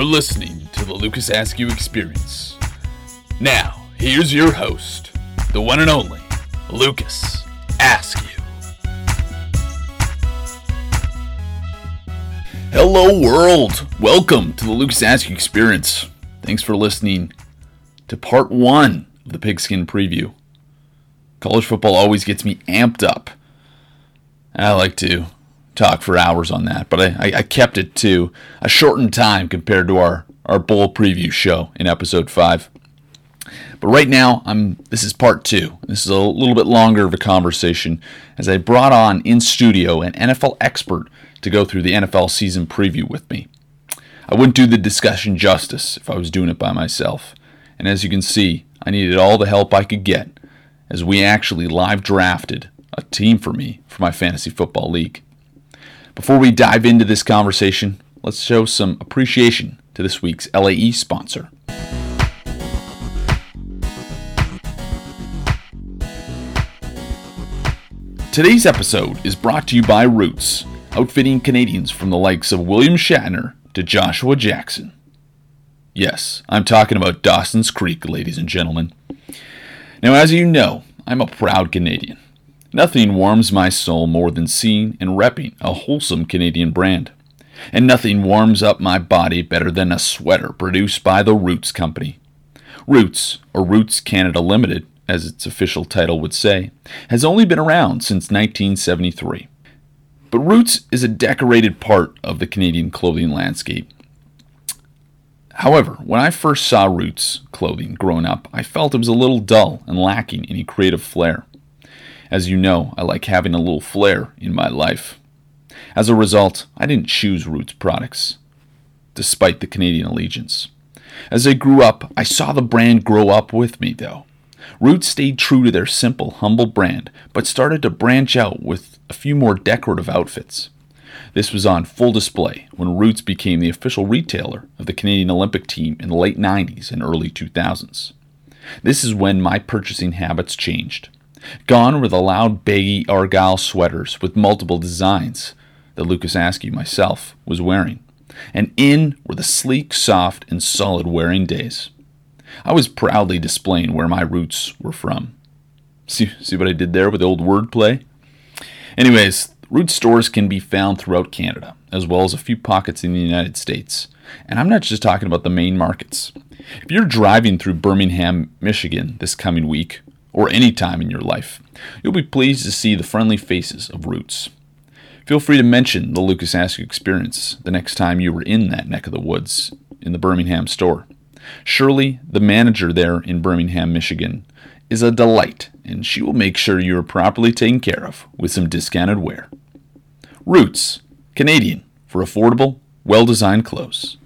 You're listening to the Lucas Askew Experience. Now, here's your host, the one and only Lucas Askew. Hello, world! Welcome to the Lucas Askew Experience. Thanks for listening to part one of the Pigskin Preview. College football always gets me amped up. I like to talk for hours on that, but I, I, kept it to a shortened time compared to our, our bowl preview show in episode five. But right now, I'm this is part two. This is a little bit longer of a conversation as I brought on in studio an NFL expert to go through the NFL season preview with me. I wouldn't do the discussion justice if I was doing it by myself. And as you can see, I needed all the help I could get as we actually live drafted a team for me for my fantasy football league. Before we dive into this conversation, let's show some appreciation to this week's LAE sponsor. Today's episode is brought to you by Roots, outfitting Canadians from the likes of William Shatner to Joshua Jackson. Yes, I'm talking about Dawson's Creek, ladies and gentlemen. Now, as you know, I'm a proud Canadian. Nothing warms my soul more than seeing and repping a wholesome Canadian brand. And nothing warms up my body better than a sweater produced by the Roots Company. Roots, or Roots Canada Limited, as its official title would say, has only been around since 1973. But Roots is a decorated part of the Canadian clothing landscape. However, when I first saw Roots clothing growing up, I felt it was a little dull and lacking any creative flair. As you know, I like having a little flair in my life. As a result, I didn't choose Roots products, despite the Canadian allegiance. As I grew up, I saw the brand grow up with me, though. Roots stayed true to their simple, humble brand, but started to branch out with a few more decorative outfits. This was on full display when Roots became the official retailer of the Canadian Olympic team in the late 90s and early 2000s. This is when my purchasing habits changed. Gone were the loud, baggy Argyle sweaters with multiple designs that Lucas Askew myself was wearing, and in were the sleek, soft, and solid wearing days. I was proudly displaying where my roots were from. See, see what I did there with the old wordplay? Anyways, root stores can be found throughout Canada, as well as a few pockets in the United States. And I'm not just talking about the main markets. If you're driving through Birmingham, Michigan this coming week, or any time in your life, you'll be pleased to see the friendly faces of Roots. Feel free to mention the Lucas Askew experience the next time you were in that neck of the woods in the Birmingham store. Shirley, the manager there in Birmingham, Michigan, is a delight, and she will make sure you are properly taken care of with some discounted wear. Roots, Canadian, for affordable, well designed clothes.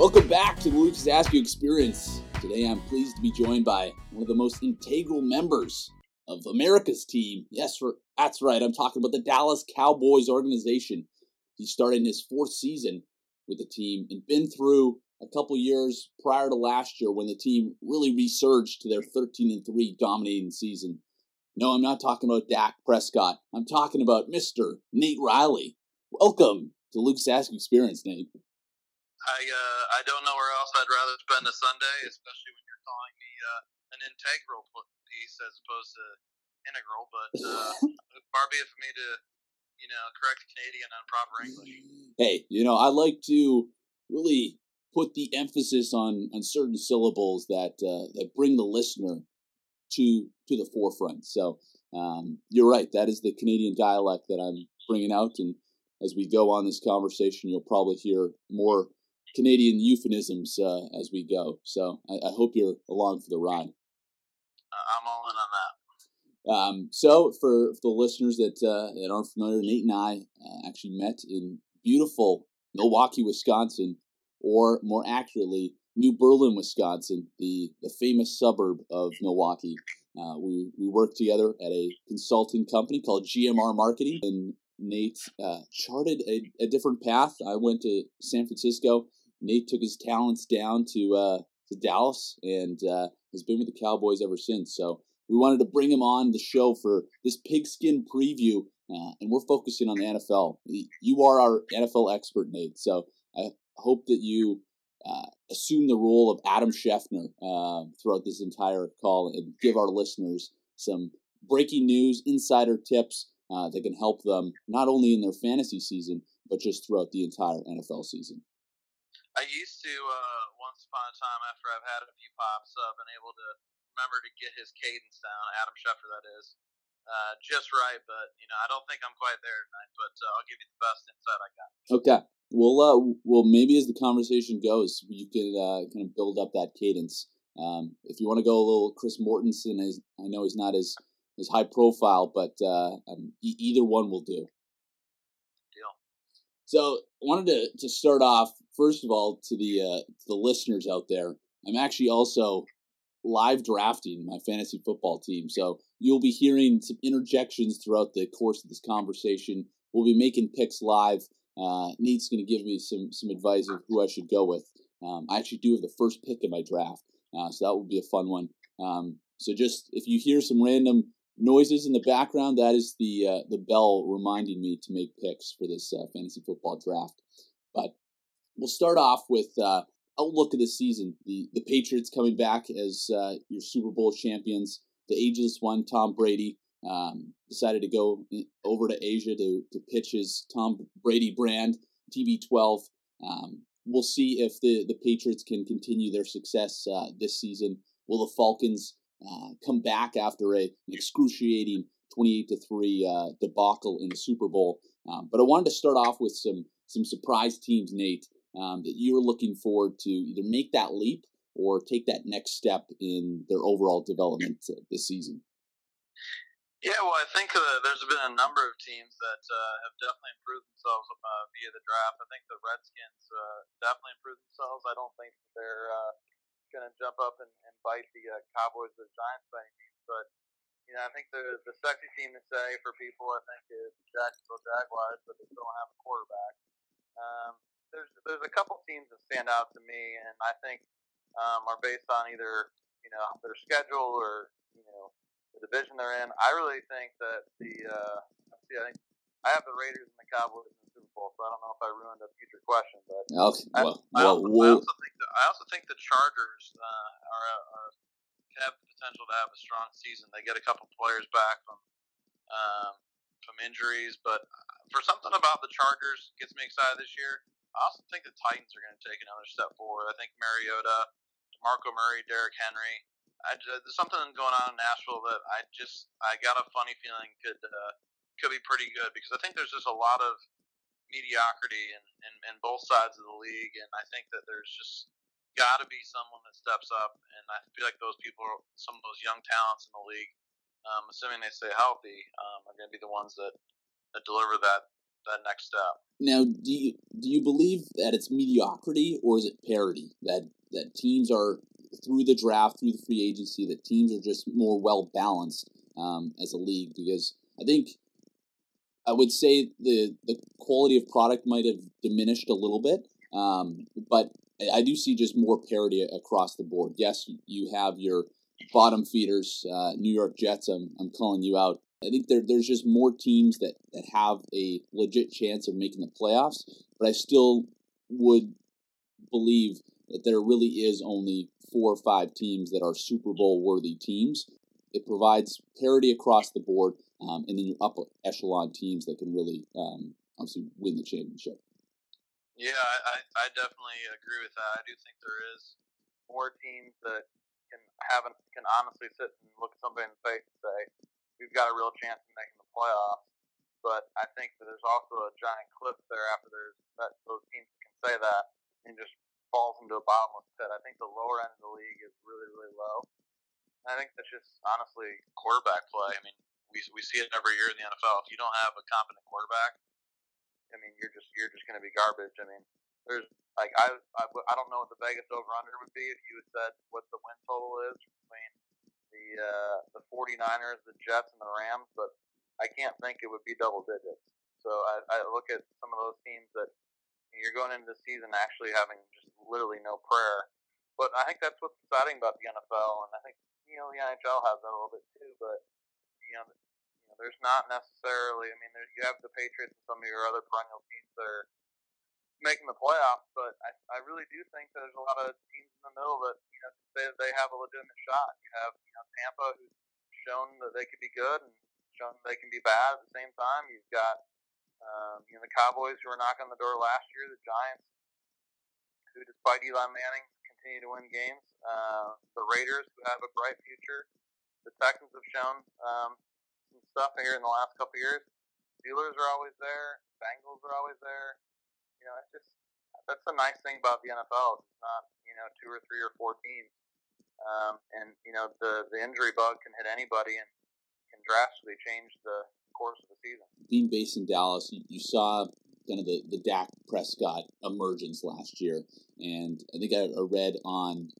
Welcome back to the Lucas Askew Experience. Today I'm pleased to be joined by one of the most integral members of America's team. Yes, that's right. I'm talking about the Dallas Cowboys organization. He's starting his fourth season with the team and been through a couple years prior to last year when the team really resurged to their 13 and 3 dominating season. No, I'm not talking about Dak Prescott. I'm talking about Mr. Nate Riley. Welcome to Lucas Askew Experience, Nate. I uh, I don't know where else I'd rather spend a Sunday, especially when you're calling me uh, an integral piece as opposed to integral. But uh, far be it for me to, you know, correct a Canadian on proper English. Hey, you know, I like to really put the emphasis on on certain syllables that uh, that bring the listener to to the forefront. So um, you're right. That is the Canadian dialect that I'm bringing out, and as we go on this conversation, you'll probably hear more Canadian euphemisms uh, as we go. So I, I, hope you're along for the ride. I'm all in on that. Um, so for, for, the listeners that uh, that aren't familiar, Nate and I uh, actually met in beautiful Milwaukee, Wisconsin, or more accurately, New Berlin, Wisconsin, the the famous suburb of Milwaukee. Uh, we we worked together at a consulting company called GMR Marketing, and Nate uh, charted a, a, different path. I went to San Francisco Nate took his talents down to uh, to Dallas and uh, has been with the Cowboys ever since. So we wanted to bring him on the show for this pigskin preview, uh, and we're focusing on the NFL. You are our NFL expert, Nate. So I hope that you uh, assume the role of Adam Schefter uh, throughout this entire call and give our listeners some breaking news, insider tips uh, that can help them not only in their fantasy season but just throughout the entire NFL season. I used to uh, once upon a time after I've had a few pops, uh, been able to remember to get his cadence down. Adam Schefter, that is, uh, just right. But you know, I don't think I'm quite there tonight. But uh, I'll give you the best insight I got. Okay. Well, uh, well, maybe as the conversation goes, you could uh, kind of build up that cadence. Um, if you want to go a little Chris Mortensen, I know he's not as as high profile, but uh, um, e- either one will do. So I wanted to, to start off first of all to the uh, to the listeners out there. I'm actually also live drafting my fantasy football team, so you'll be hearing some interjections throughout the course of this conversation. We'll be making picks live. Uh, Nate's going to give me some some advice of who I should go with. Um, I actually do have the first pick in my draft, uh, so that will be a fun one. Um, so just if you hear some random noises in the background, that is the uh, the bell reminding me to make picks for this uh, fantasy football draft. But we'll start off with uh, outlook of the season. The the Patriots coming back as uh, your Super Bowl champions. The ageless one, Tom Brady, um, decided to go over to Asia to to pitch his Tom Brady brand TB12. Um, we'll see if the the Patriots can continue their success uh, this season. Will the Falcons uh, come back after a, an excruciating 28 to 3 uh, debacle in the Super Bowl. Um, but I wanted to start off with some some surprise teams, Nate, um, that you're looking forward to either make that leap or take that next step in their overall development uh, this season. Yeah, well, I think uh, there's been a number of teams that uh, have definitely improved themselves uh, via the draft. I think the Redskins definitely improved themselves. I don't think they're going to jump up and, and bite the uh, Cowboys or Giants by any means, but you know, I think the the sexy team to say for people, I think, is Jacksonville Jaguars, but they still don't have a quarterback. Um, there's there's a couple teams that stand out to me, and I think um, are based on either you know their schedule or you know the division they're in. I really think that the uh, see, I think I have the Raiders and the Cowboys Super Bowl, so I don't know if I ruined a future question, but okay, well, I, I, also, I, also, think the, I also think the Chargers uh, are, are have the potential to have a strong season. They get a couple players back from um, from injuries, but for something about the Chargers gets me excited this year. I also think the Titans are going to take another step forward. I think Mariota, Marco Murray, Derrick Henry. I, there's something going on in Nashville that I just I got a funny feeling could uh, could be pretty good because I think there's just a lot of mediocrity in, in, in both sides of the league, and I think that there's just got to be someone that steps up, and I feel like those people, are some of those young talents in the league, um, assuming they stay healthy, um, are going to be the ones that, that deliver that that next step. Now, do you do you believe that it's mediocrity or is it parity that that teams are through the draft, through the free agency, that teams are just more well balanced um, as a league? Because I think I would say the the quality of product might have diminished a little bit, um, but I do see just more parity across the board. Yes, you have your bottom feeders, uh, New York Jets. I'm I'm calling you out. I think there there's just more teams that that have a legit chance of making the playoffs, but I still would believe that there really is only four or five teams that are Super Bowl worthy teams. It provides parity across the board, um, and then your upper echelon teams that can really um, obviously win the championship. Yeah, I, I definitely agree with that. I do think there is more teams that can have an, can honestly sit and look somebody in the face and say, we've got a real chance of making the playoffs. But I think that there's also a giant cliff there after there's that those teams can say that and just falls into a bottomless pit. I think the lower end of the league is really, really low. I think that's just honestly quarterback play. I mean, we we see it every year in the NFL. If you don't have a competent quarterback, I mean, you're just you're just going to be garbage. I mean, there's like I, I I don't know what the Vegas over under would be if you had said what the win total is between the uh, the 49ers, the Jets, and the Rams, but I can't think it would be double digits. So I, I look at some of those teams that you're going into the season actually having just literally no prayer. But I think that's what's exciting about the NFL, and I think you know the NHL has that a little bit too, but you know, you know there's not necessarily. I mean, there, you have the Patriots and some of your other perennial teams that are making the playoffs, but I, I really do think there's a lot of teams in the middle that you know say that they have a legitimate shot. You have you know Tampa who's shown that they could be good and shown that they can be bad at the same time. You've got um, you know the Cowboys who were knocking on the door last year, the Giants who, despite Eli Manning, continue to win games. Uh, the Raiders who have a bright future. The Texans have shown um, some stuff here in the last couple of years. Steelers are always there. Bengals are always there you know, it's just that's the nice thing about the NFL. It's not you know two or three or four teams, um, and you know the the injury bug can hit anybody and can drastically change the course of the season. Being based in Dallas, you, you saw kind of the the Dak Prescott emergence last year, and I think I, I read on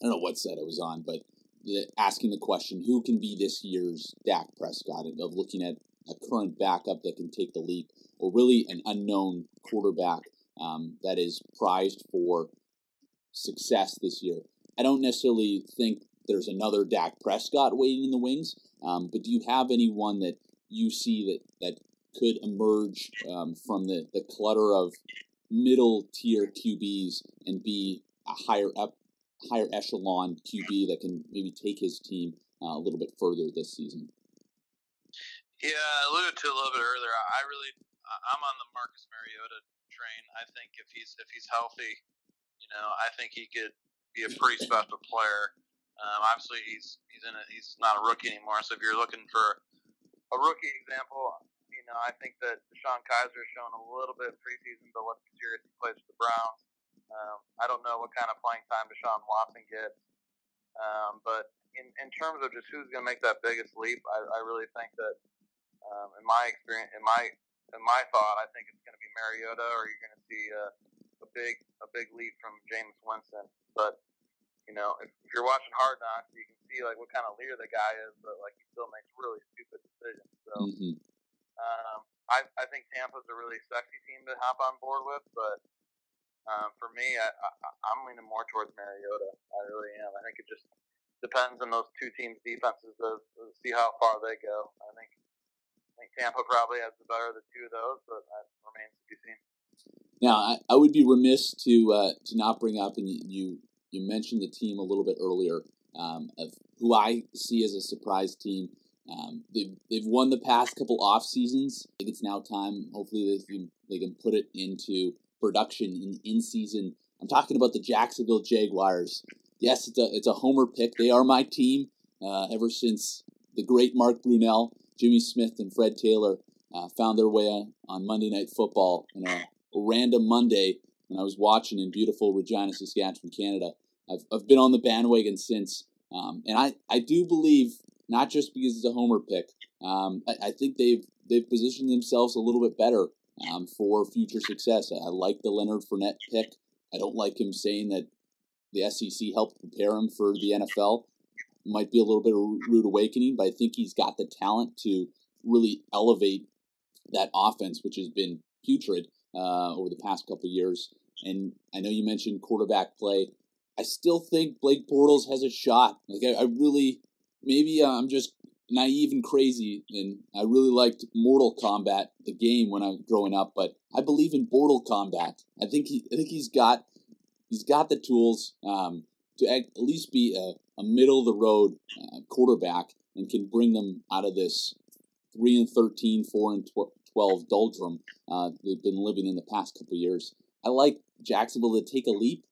I don't know what site I was on, but asking the question, who can be this year's Dak Prescott, of looking at a current backup that can take the leap, or really an unknown quarterback um, that is prized for success this year. I don't necessarily think there's another Dak Prescott waiting in the wings, um, but do you have anyone that you see that, that could emerge um, from the, the clutter of middle tier QBs and be a higher up, higher echelon QB that can maybe take his team uh, a little bit further this season? Yeah, I alluded to a little bit earlier. I really, I'm on the Marcus Mariota train. I think if he's if he's healthy, you know, I think he could be a pretty special player. Um, obviously, he's he's in a, he's not a rookie anymore. So if you're looking for a rookie example, you know, I think that DeShone Kizer has shown a little bit preseason, but let's be serious, he plays for the Browns. Um, I don't know what kind of playing time Deshaun Watson gets, um, but in, in terms of just who's going to make that biggest leap, I, I really think that um, in my experience, in my in my thought, I think it's going to be Mariota, or you're going to see a, a big a big leap from Jameis Winston. But you know, if, if you're watching Hard Knocks, you can see like what kind of leader the guy is, but like he still makes really stupid decisions. So mm-hmm. um, I I think Tampa's a really sexy team to hop on board with, but um, for me, I, I, I'm leaning more towards Mariota. I really am. I think it just depends on those two teams' defenses to, to see how far they go. I think I think Tampa probably has the better of the two of those, but that remains to be seen. Now, I, I would be remiss to uh, to not bring up, and you you mentioned the team a little bit earlier, um, of who I see as a surprise team. Um, they've, they've won the past couple off seasons. I think it's now time. Hopefully, they can they can put it into production in in season. I'm talking about the Jacksonville Jaguars. Yes, it's a it's a homer pick. They are my team uh, ever since the great Mark Brunell Jimmy Smith and Fred Taylor uh, found their way on, on Monday Night Football a, a, random Monday when I was watching in beautiful Regina, Saskatchewan, Canada. I've, I've been on the bandwagon since, um, and I, I do believe not just because it's a homer pick. Um, I, I, think they've they've positioned themselves a little bit better um, for future success. I, like the Leonard Fournette pick. I don't like him saying that the SEC helped prepare him for the NFL might be a little bit of a rude awakening, but I think he's got the talent to really elevate that offense, which has been putrid uh, over the past couple years. And I know you mentioned quarterback play. I still think Blake Bortles has a shot. Like I, I really, maybe uh, I'm just naive and crazy, and I really liked Mortal Kombat, the game, when I was growing up. But I believe in Mortal Kombat. I think he, I think he's got, he's got the tools um, to at least be a, a middle of the road uh, quarterback and can bring them out of this 3 and 13, 4 and 12 doldrum uh, they've been living in the past couple years. I like Jacksonville to take a leap,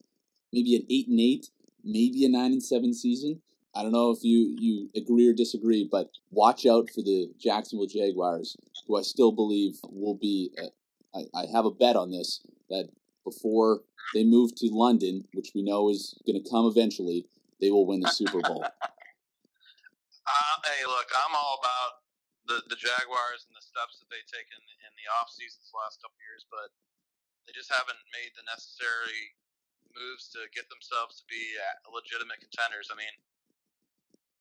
maybe an 8 and 8, maybe a 9 and 7 season. I don't know if you, you agree or disagree, but watch out for the Jacksonville Jaguars, who I still believe will be. Uh, I, I have a bet on this that before they move to London, which we know is going to come eventually, they will win the Super Bowl. Uh, hey, look, I'm all about the, the Jaguars and the steps that they've taken in the off seasons the last couple years, but they just haven't made the necessary moves to get themselves to be legitimate contenders. I mean,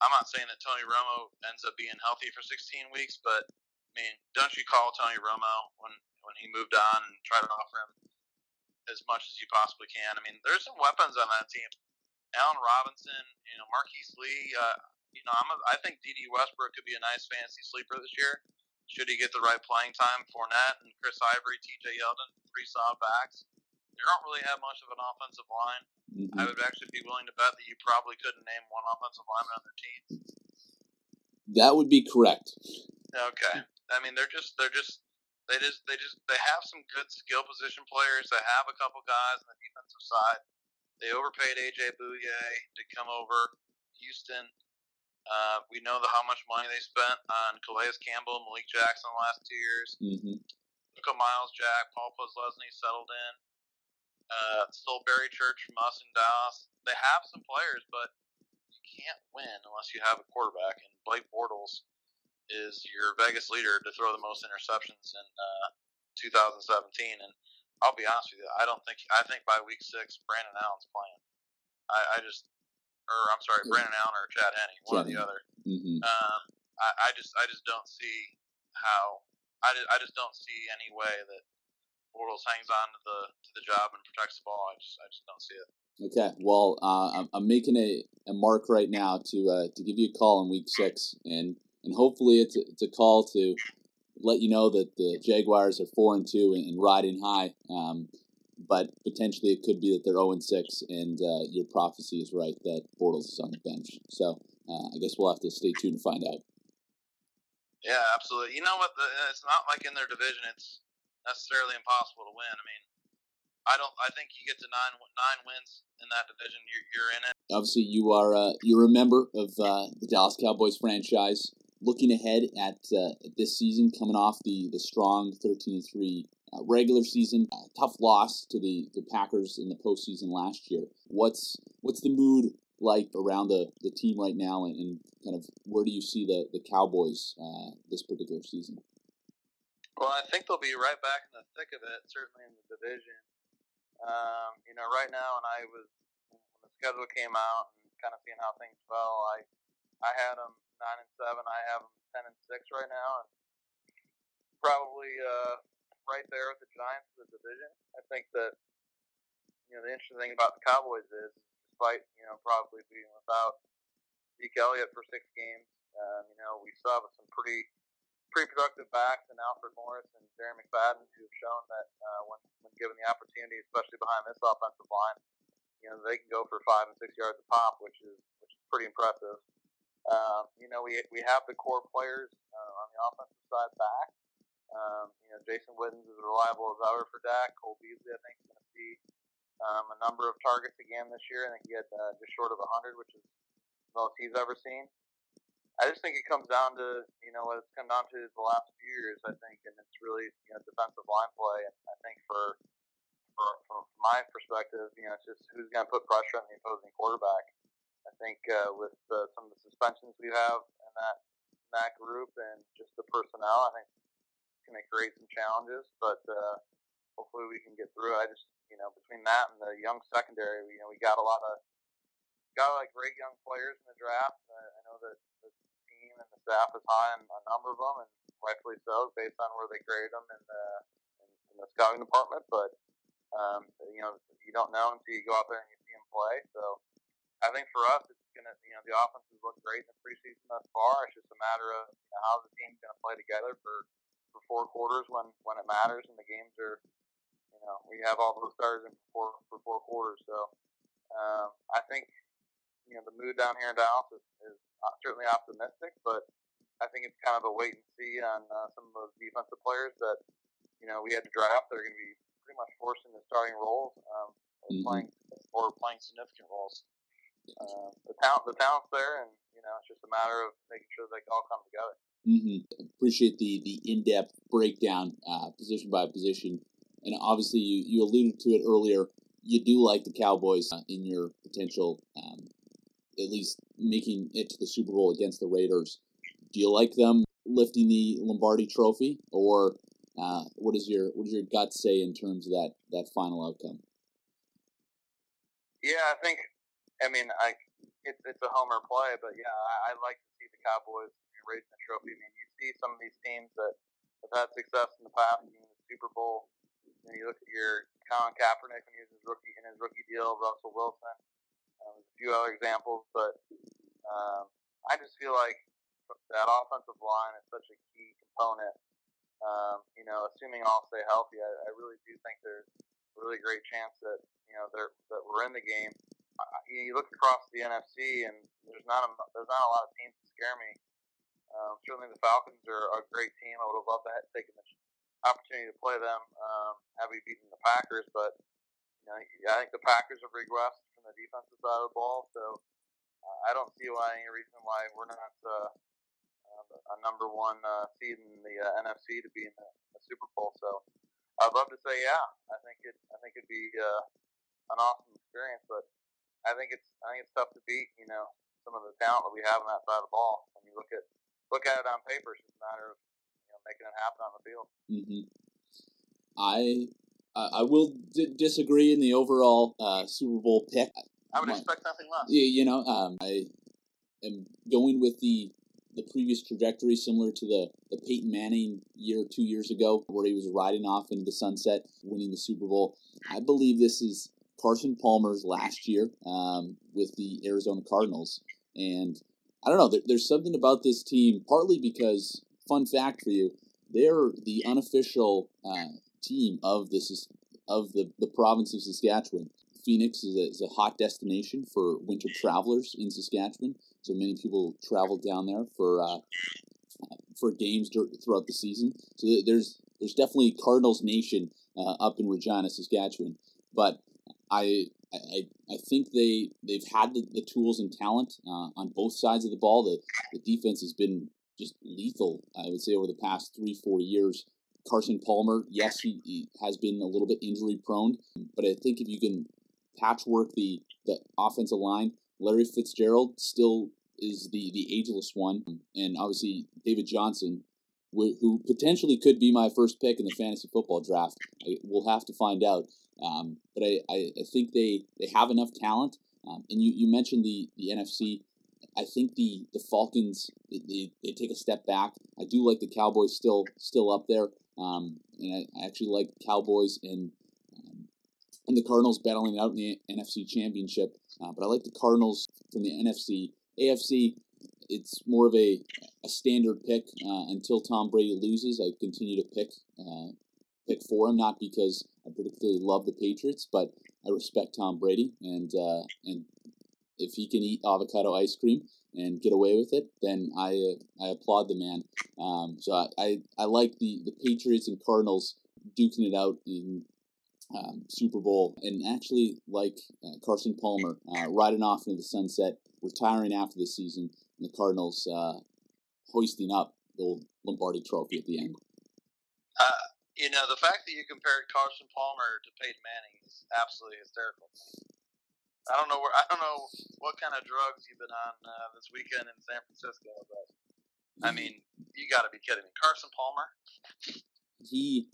I'm not saying that Tony Romo ends up being healthy for 16 weeks, but I mean, don't you call Tony Romo when when he moved on and try to offer him as much as you possibly can? I mean, there's some weapons on that team Allen Robinson, you know, Marquise Lee. Uh, you know, I'm a, I think Dede Westbrook could be a nice fantasy sleeper this year. Should he get the right playing time? Fournette and Chris Ivory, T.J. Yeldon, three solid backs. They don't really have much of an offensive line. Mm-hmm. I would actually be willing to bet that you probably couldn't name one offensive lineman on their team. That would be correct. Okay. I mean, they're just they're just they just they just they have some good skill position players. They have a couple guys on the defensive side. They overpaid AJ Bouye to come over Houston. Uh, we know the, how much money they spent on Calais Campbell, Malik Jackson the last two years. Mm-hmm. Myles, Jack, Paul Posluszny settled in. Uh, stole Barry Church in Dallas. They have some players, but you can't win unless you have a quarterback. And Blake Bortles is your Vegas leader to throw the most interceptions in uh, 2017. And I'll be honest with you, I don't think I think by week six Brandon Allen's playing. I, I just, or I'm sorry, Brandon Allen or Chad Henne, one or the other. Mm-hmm. Um, I, I just I just don't see how I just, I just don't see any way that Bortles hangs on to the to the job and protects the ball. I just I just don't see it. Okay, well, uh, I'm, I'm making a, a mark right now to uh, to give you a call in week six, and and hopefully it's a, it's a call to let you know that the Jaguars are four and two and, and riding high. Um, but potentially it could be that they're zero oh and six, and uh, your prophecy is right that Bortles is on the bench. So uh, I guess we'll have to stay tuned to find out. Yeah, absolutely. You know what? The, it's not like in their division; it's necessarily impossible to win. I mean, I don't. I think you get to nine nine wins in that division, you're, you're in it. Obviously, you are uh, you're a member of uh, the Dallas Cowboys franchise looking ahead at, uh, this season, coming off the, the strong 13 3 uh, regular season, tough loss to the, the Packers in the postseason last year. What's what's the mood like around the, the team right now, and, and kind of where do you see the, the Cowboys uh, this particular season? Well, I think they'll be right back in the thick of it, certainly in the division. Um, you know, right now, and I was when the schedule came out and kind of seeing how things fell, I I had them nine and seven. I have them ten and six right now, and probably uh, right there with the Giants of the division. I think that you know the interesting thing about the Cowboys is, despite you know probably being without Zeke Elliott for six games, um, you know we have some pretty pretty productive backs in Alfred Morris and Darren McFadden who have shown that uh, when when given the opportunity, especially behind this offensive line, you know they can go for five and six yards a pop, which is which is pretty impressive. Um, you know, we we have the core players uh, on the offensive side back. Um, you know, Jason Witten is reliable as ever for Dak. Cole Beasley, I think, is going to see um, a number of targets again this year. I think he had uh, just short of 100, which is the most he's ever seen. I just think it comes down to you know what it's come down to the last few years. I think, and it's really you know defensive line play. And I think for for, from my perspective, you know, it's just who's going to put pressure on the opposing quarterback. I think uh, with uh, some of the suspensions we have in that in that group and just the personnel, I think it's going to create some challenges. But uh, hopefully we can get through. I just you know between that and the young secondary, you know we got a lot of got like great young players in the draft. Uh, I know that and the staff is high on a number of them, and rightfully so, based on where they graded them in the in, in the scouting department. But um, you know you don't know until you go out there and you see them play. So I think for us, it's gonna you know the offense has looked great in the preseason thus far. It's just a matter of you know, how the team's gonna play together for for four quarters when when it matters and the games are you know we have all those stars in for four for four quarters. So um, I think you know the mood down here in Dallas is, is certainly optimistic, but I think it's kind of a wait and see on uh, some of those defensive players that you know we had to draft. They're going to be pretty much forced into starting roles, um, mm-hmm. playing or playing significant roles. Uh, the talent, the talent's there, and you know, it's just a matter of making sure they all come together. Mm-hmm. Appreciate the the in depth breakdown, uh, position by position, and obviously you you alluded to it earlier. You do like the Cowboys uh, in your potential, um, at least making it to the Super Bowl against the Raiders. Do you like them lifting the Lombardi Trophy, or uh, what is your what does your gut say in terms of that that final outcome? Yeah, I think I mean, I it's it's a homer play, but yeah, I, I like to see the Cowboys raising the trophy. I mean, you see some of these teams that have had success in the past, in the Super Bowl. You, know, you look at your Colin Kaepernick when he was his rookie in his rookie deal, Russell Wilson. Um, a few other examples, but um, I just feel like that offensive line is such a key component. Um, you know, assuming all stay healthy, I, I really do think there's a really great chance that you know they're that we're in the game. Uh, you look across the NFC, and there's not a, there's not a lot of teams that scare me. Um, certainly, the Falcons are a great team. I would have loved to have taken the opportunity to play them, um, having beaten the Packers. But you know, I think the Packers have regressed from the defensive side of the ball, so uh, I don't see why any reason why we're not uh, a number one uh, seed in the uh, NFC to be in the, the Super Bowl. So I'd love to say, yeah, I think it, I think it'd be uh, an awesome experience, but I think it's, I think it's tough to beat. You know, some of the talent that we have on that side of the ball. When you look at look at it on paper, it's just a matter of you know making it happen on the field. Mm-hmm. I I will d- disagree in the overall uh, Super Bowl pick. I would expect nothing less. You, you know, um, I am going with the the previous trajectory, similar to the, the Peyton Manning year two years ago, where he was riding off into the sunset, winning the Super Bowl. I believe this is Carson Palmer's last year um, with the Arizona Cardinals. And I don't know, there, there's something about this team, partly because, fun fact for you, they're the unofficial uh, team of this of the, the province of Saskatchewan. Phoenix is a, is a hot destination for winter travelers in Saskatchewan, so many people travel down there for uh, for games throughout the season. So there's there's definitely Cardinals Nation uh, up in Regina, Saskatchewan. But I I, I think they they've had the, the tools and talent uh, on both sides of the ball. The the defense has been just lethal. I would say over the past three four years. Carson Palmer, yes, he, he has been a little bit injury prone, but I think if you can patchwork the the offensive line. Larry Fitzgerald still is the the ageless one, and obviously David Johnson, who potentially could be my first pick in the fantasy football draft. I, we'll have to find out. Um, but I, I, I, think they, they have enough talent. Um, and you, you mentioned the, the NFC. I think the, the Falcons they, they, they, take a step back. I do like the Cowboys still still up there, um, and I, actually like Cowboys and and the Cardinals battling out in the NFC Championship. Uh, but I like the Cardinals from the NFC. AFC, it's more of a, a standard pick uh, until Tom Brady loses. I continue to pick uh, pick for him, not because I particularly love the Patriots, but I respect Tom Brady, and uh, and if he can eat avocado ice cream and get away with it, then I uh, I applaud the man. Um, so I, I, I like the, the Patriots and Cardinals duking it out in um, Super Bowl, and actually like uh, Carson Palmer uh, riding off into the sunset, retiring after the season, and the Cardinals uh, hoisting up the Lombardi Trophy at the end. Uh, you know, the fact that you compared Carson Palmer to Peyton Manning is absolutely hysterical. I don't know where I don't know what kind of drugs you've been on uh, this weekend in San Francisco, but I mean, you got to be kidding me. Carson Palmer. He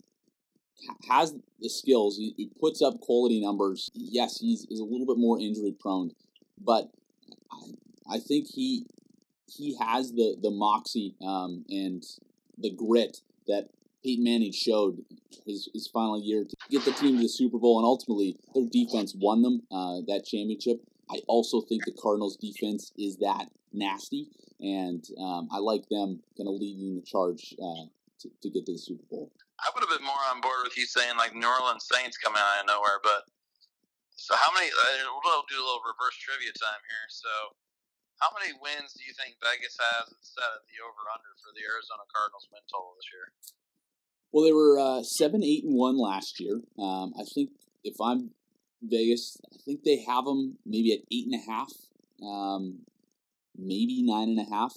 has the skills. He, he puts up quality numbers. Yes, he's is a little bit more injury prone, but I, I think he he has the the moxie um, and the grit that Peyton Manning showed his, his final year to get the team to the Super Bowl, and ultimately their defense won them uh, that championship. I also think the Cardinals' defense is that nasty, and um, I like them kind of leading the charge uh, to, to get to the Super Bowl. I would have been more on board with you saying like New Orleans Saints coming out of nowhere, but so how many? Uh, we'll do a little reverse trivia time here. So, how many wins do you think Vegas has set at the over under for the Arizona Cardinals win total this year? Well, they were uh, seven, eight, and one last year. Um, I think if I'm Vegas, I think they have them maybe at eight and a half, um, maybe nine and a half.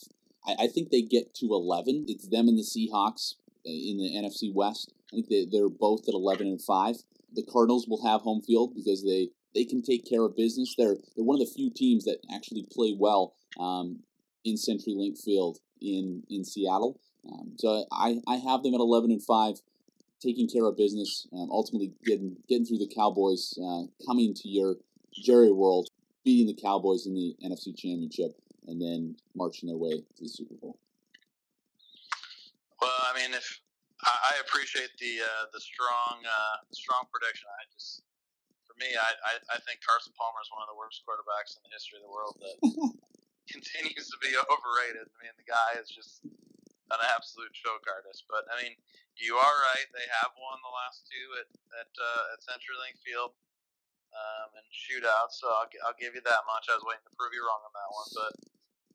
I, I think they get to eleven. It's them and the Seahawks in the NFC West. I think they, they're both at 11 and 5. The Cardinals will have home field because they, they can take care of business. They're, they're one of the few teams that actually play well um, in CenturyLink Field in, in Seattle. Um, so I, I have them at 11 and 5, taking care of business, um, ultimately getting, getting through the Cowboys, uh, coming to your Jerry World, beating the Cowboys in the NFC Championship, and then marching their way to the Super Bowl. Well, I mean, if I appreciate the uh, the strong uh, strong prediction, I just for me, I, I, I think Carson Palmer is one of the worst quarterbacks in the history of the world that continues to be overrated. I mean, the guy is just an absolute choke artist. But I mean, you are right. They have won the last two at at, uh, at CenturyLink Field um, and shootouts. So I'll, I'll give you that much. I was waiting to prove you wrong on that one, but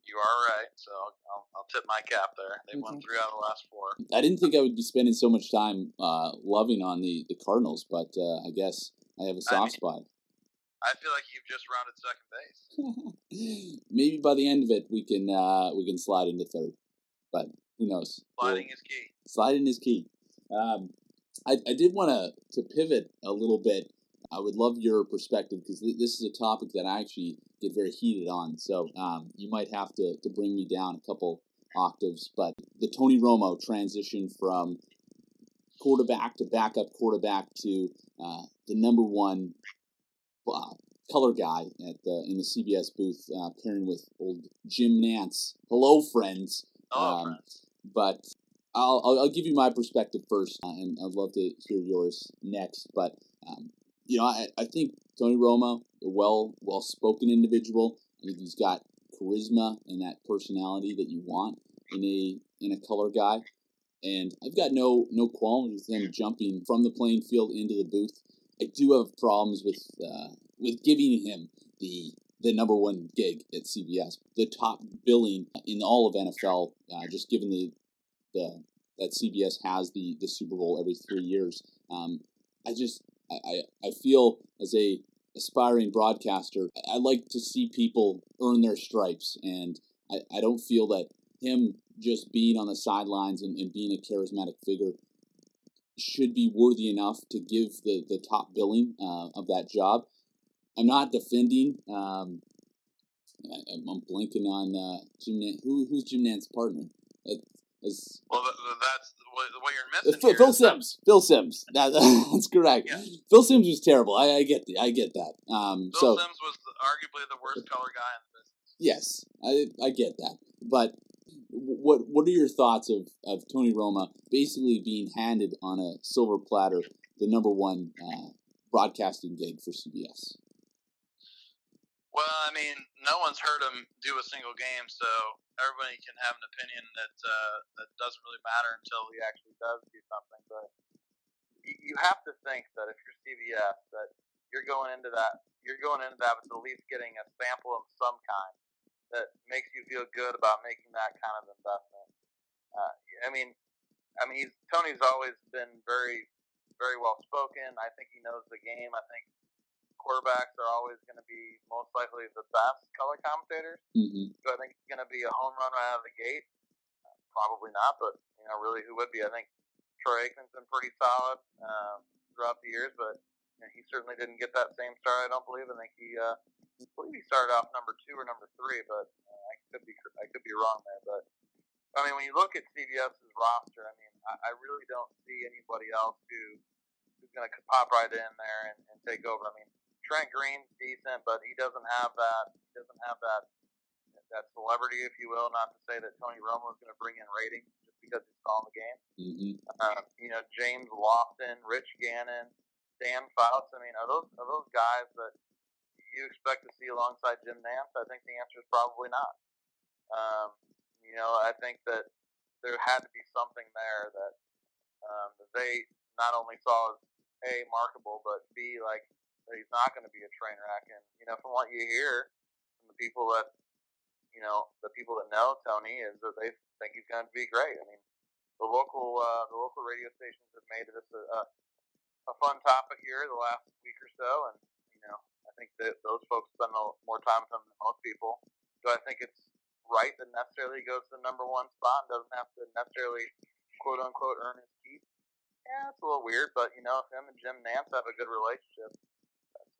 you are right. So I'll, I'll tip my cap there. They won three out of the last four. I didn't think I would be spending so much time uh, loving on the, the Cardinals, but uh, I guess I have a soft I mean, spot. I feel like you've just rounded second base. Maybe by the end of it, we can uh, we can slide into third, but who knows? Sliding is key. Sliding is key. Um, I, I did want to to pivot a little bit. I would love your perspective because th- this is a topic that I actually get very heated on. So um, you might have to, to bring me down a couple octaves. But the Tony Romo transition from quarterback to backup quarterback to uh, the number one uh, color guy at the in the CBS booth, uh, pairing with old Jim Nantz. Hello, friends. Hello, um, friends. But I'll, I'll, I'll give you my perspective first, uh, and I'd love to hear yours next. But um, you know, I, I think Tony Romo, a well well spoken individual. I think he's got charisma and that personality that you want in a in a color guy. And I've got no no qualms with him jumping from the playing field into the booth. I do have problems with uh, with giving him the the number one gig at CBS, the top billing in all of NFL. Uh, just given the the that CBS has the the Super Bowl every three years. Um, I just I, I feel as a aspiring broadcaster, I like to see people earn their stripes, and I, I don't feel that him just being on the sidelines and, and being a charismatic figure should be worthy enough to give the, the top billing uh, of that job. I'm not defending. Um, I, am blinking on uh, Jim. Nantz. Who, who's Jim Nantz's partner? As, well, that's what, what you're missing. Phil, Phil Simms. Phil Simms. That, that's correct. Yeah. Phil Simms was terrible. I, I get the, I get that. Um, Phil so, Simms was arguably the worst color guy in the business. Yes, I I get that. But what what are your thoughts of, of Tony Romo basically being handed on a silver platter the number one uh, broadcasting gig for CBS? Well, I mean, no one's heard him do a single game, so everybody can have an opinion that uh, that doesn't really matter until he actually does do something. But you have to think that if you're CBS, that you're going into that you're going into that with at least getting a sample of some kind that makes you feel good about making that kind of investment. Uh, I mean, I mean, he's, Tony's always been very, very well spoken. I think he knows the game. I think quarterbacks are always going to be most likely the best color commentators. Mm-hmm. So I think it's going to be a home run right out of the gate. Probably not, but you know, really, who would be? I think Troy Aikman's been pretty solid um, throughout the years, but you know, he certainly didn't get that same start. I don't believe. I think he, uh, I believe he started off number two or number three, but uh, I could be I could be wrong there. But I mean, when you look at CBS's roster, I mean, I, I really don't see anybody else who who's going to pop right in there and, and take over. I mean, Trent Green's decent, but he doesn't have that. He doesn't have that that celebrity, if you will. Not to say that Tony Romo is going to bring in ratings just because he's calling the game. Mm-hmm. Uh, you know, James Lofton, Rich Gannon, Dan Fouts. I mean, are those are those guys that you expect to see alongside Jim Nantz? I think the answer is probably not. Um, you know, I think that there had to be something there that um, that they not only saw as a markable, but b like that he's not going to be a train wreck. And you know, from what you hear from the people that you know, the people that know Tony is that they think he's going to be great. I mean, the local uh, the local radio stations have made this a, a, a fun topic here the last week or so, and you know, I think that those folks spend more time with him than most people. Do I think it's right that necessarily goes to the number one spot and doesn't have to necessarily quote unquote earn his keep? Yeah, it's a little weird, but you know, if him and Jim Nantz have a good relationship,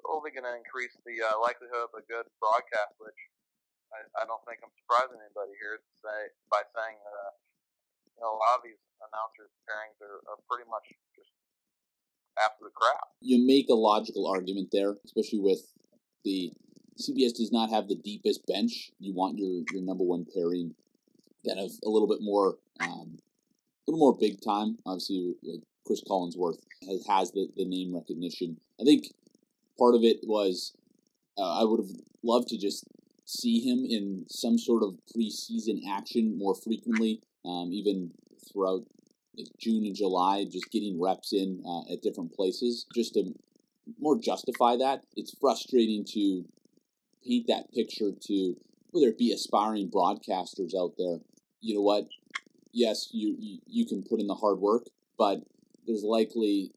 only going to increase the uh, likelihood of a good broadcast, which I, I, don't think I'm surprising anybody here to say by saying uh, you know a lot of these announcers pairings are, are pretty much just absolute crap. You make a logical argument there, especially with the CBS does not have the deepest bench. You want your your number one pairing kind of a little bit more um, a little more big time. Obviously, like Cris Collinsworth has, has the, the name recognition. I think part of it was uh, I would have loved to just see him in some sort of preseason action more frequently, um, even throughout like June and July, just getting reps in uh, at different places, just to more justify that. It's frustrating to paint that picture to whether it be aspiring broadcasters out there. You know what? Yes, you you, you can put in the hard work, but there's likely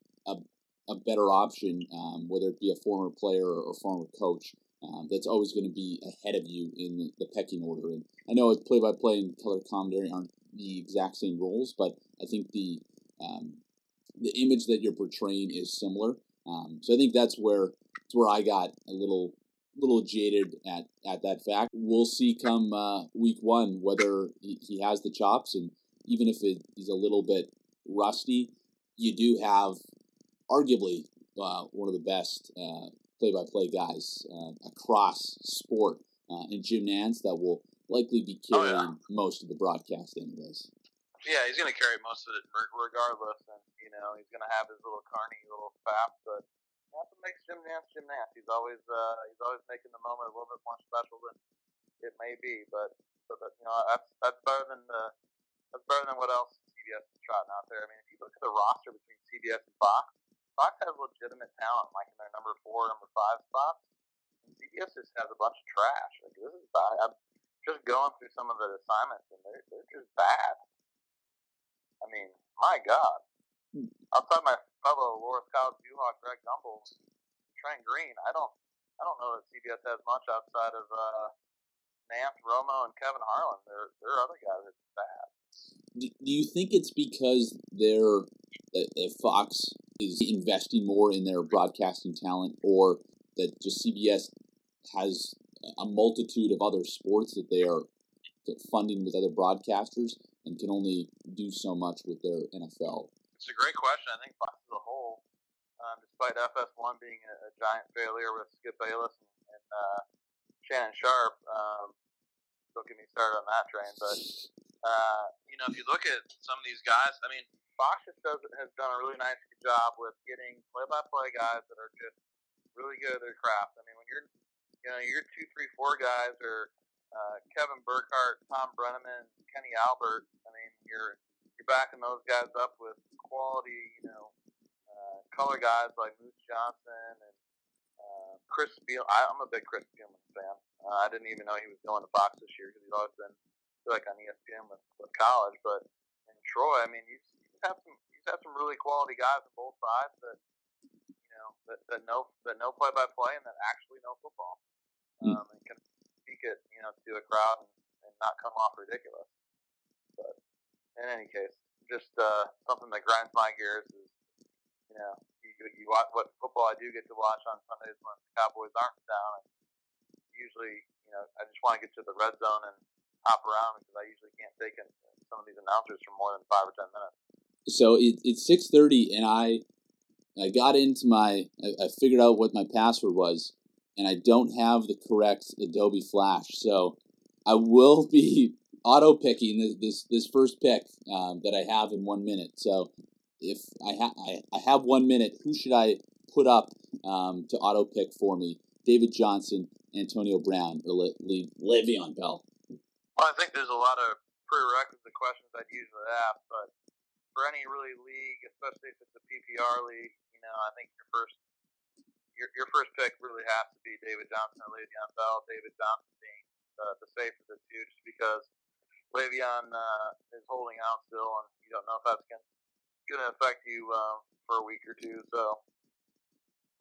a better option, um, whether it be a former player or, former coach, um, that's always going to be ahead of you in the, pecking order. And I know play by play and color commentary aren't the exact same roles, but I think the um, the image that you're portraying is similar. Um, so I think that's where that's where I got a little little jaded at at that fact. We'll see come uh, week one whether he, he has the chops, and even if he's a little bit rusty, you do have arguably uh, one of the best uh, play-by-play guys uh, across sport uh, in Jim Nantz that will likely be carrying oh, yeah. most of the broadcast, anyways. Yeah, he's going to carry most of it regardless, and you know he's going to have his little carny little fap, but that's what makes Jim Nantz Jim Nantz. He's always uh, he's always making the moment a little bit more special than it may be, but but you know that's that's better than the that's better than what else CBS is trotting out there. I mean, if you look at the roster between CBS and Fox, Fox has legitimate talent, like in their number four, number five spots. CBS just has a bunch of trash. Like this is bad. I'm just going through some of the assignments, and they're they're just bad. I mean, my God. Outside my fellow Loras College Duhawk, Greg Gumbel, Trent Green, I don't, I don't know that CBS has much outside of uh, Nantz, Romo, and Kevin Harlan. There, there are other guys that are bad. Do, do you think it's because they're uh, Fox is investing more in their broadcasting talent, or that just CBS has a multitude of other sports that they are funding with other broadcasters and can only do so much with their NFL? It's a great question. I think Fox as a whole, um, despite FS1 being a, a, giant failure with Skip Bayless and, and uh, Shannon Sharpe, um, don't get me started on that train. But uh, you know, if you look at some of these guys, I mean, Fox just does, has done a really nice job with getting play-by-play guys that are just really good at their craft. I mean, when you're, you know, your two, three, four guys are uh, Kevin Burkhardt, Thom Brennaman, Kenny Albert. I mean, you're you're backing those guys up with quality, you know, uh, color guys like Moose Johnston and uh, Chris Spiel. I, I'm a big Chris Spielman fan. Uh, I didn't even know he was going to Fox this year because he's always been like on ESPN with, with college. But in Troy, I mean, he's, he's had some he's had some really quality guys on both sides that you know that, that know that know play by play and that actually know football. Hmm. Um, and can speak it, you know, to a crowd and, and not come off ridiculous. But in any case, just uh, something that grinds my gears is, you know, you, you watch what football I do get to watch on Sundays when the Cowboys aren't down. And usually, you know, I just want to get to the red zone and hop around because I usually can't take in some of these announcers for more than five or ten minutes. So it, it's six thirty, and I I got into my I, I figured out what my password was, and I don't have the correct Adobe Flash. So I will be auto picking this, this, this first pick um, that I have in one minute. So if I, ha- I, I have one minute, who should I put up um, to auto pick for me? David Johnson, Antonio Brown, or Le- Le- Le'Veon Bell? Well, I think there's a lot of prerequisite questions I'd use usually ask, but for any really league, especially if it's a PPR league, you know, I think your first your, your first pick really has to be David Johnson or Le'Veon Bell. David Johnson being uh, the safe of the two, just because Le'Veon uh, is holding out still, and you don't know if that's going to affect you um, for a week or two. So,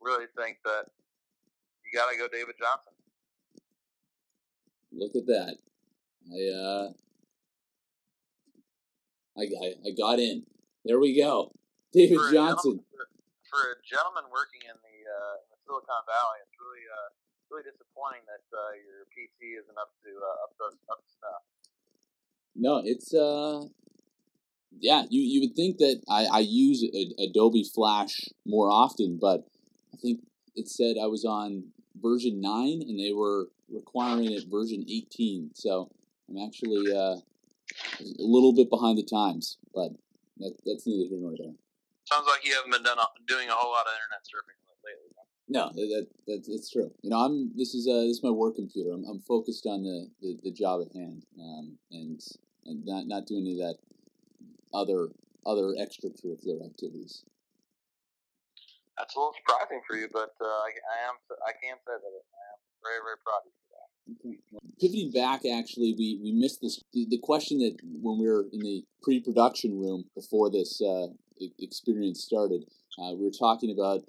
really think that you got to go David Johnson. Look at that! I uh, I I, I got in. There we go, David for Johnson. For, for, a gentleman working in the uh, Silicon Valley. It's really uh, really disappointing that uh, your PC isn't up to uh, up to up to snuff. No, it's uh, yeah. You you would think that I I use Adobe Flash more often, but I think it said I was on version nine and they were requiring it version eighteen. So I'm actually uh, a little bit behind the times, but that, that's neither here nor there. Sounds like you haven't been done, doing a whole lot of internet surfing lately. No, that, that that's true. You know, I'm this is uh this is my work computer. I'm I'm focused on the the, the job at hand, um, and and not not doing any of that other other extracurricular activities. That's a little surprising for you, but uh, I, I am I can say that I am very very proud of you. Pivoting back, actually, we, we missed this the, the question that when we were in the pre-production room before this uh, experience started, uh, we were talking about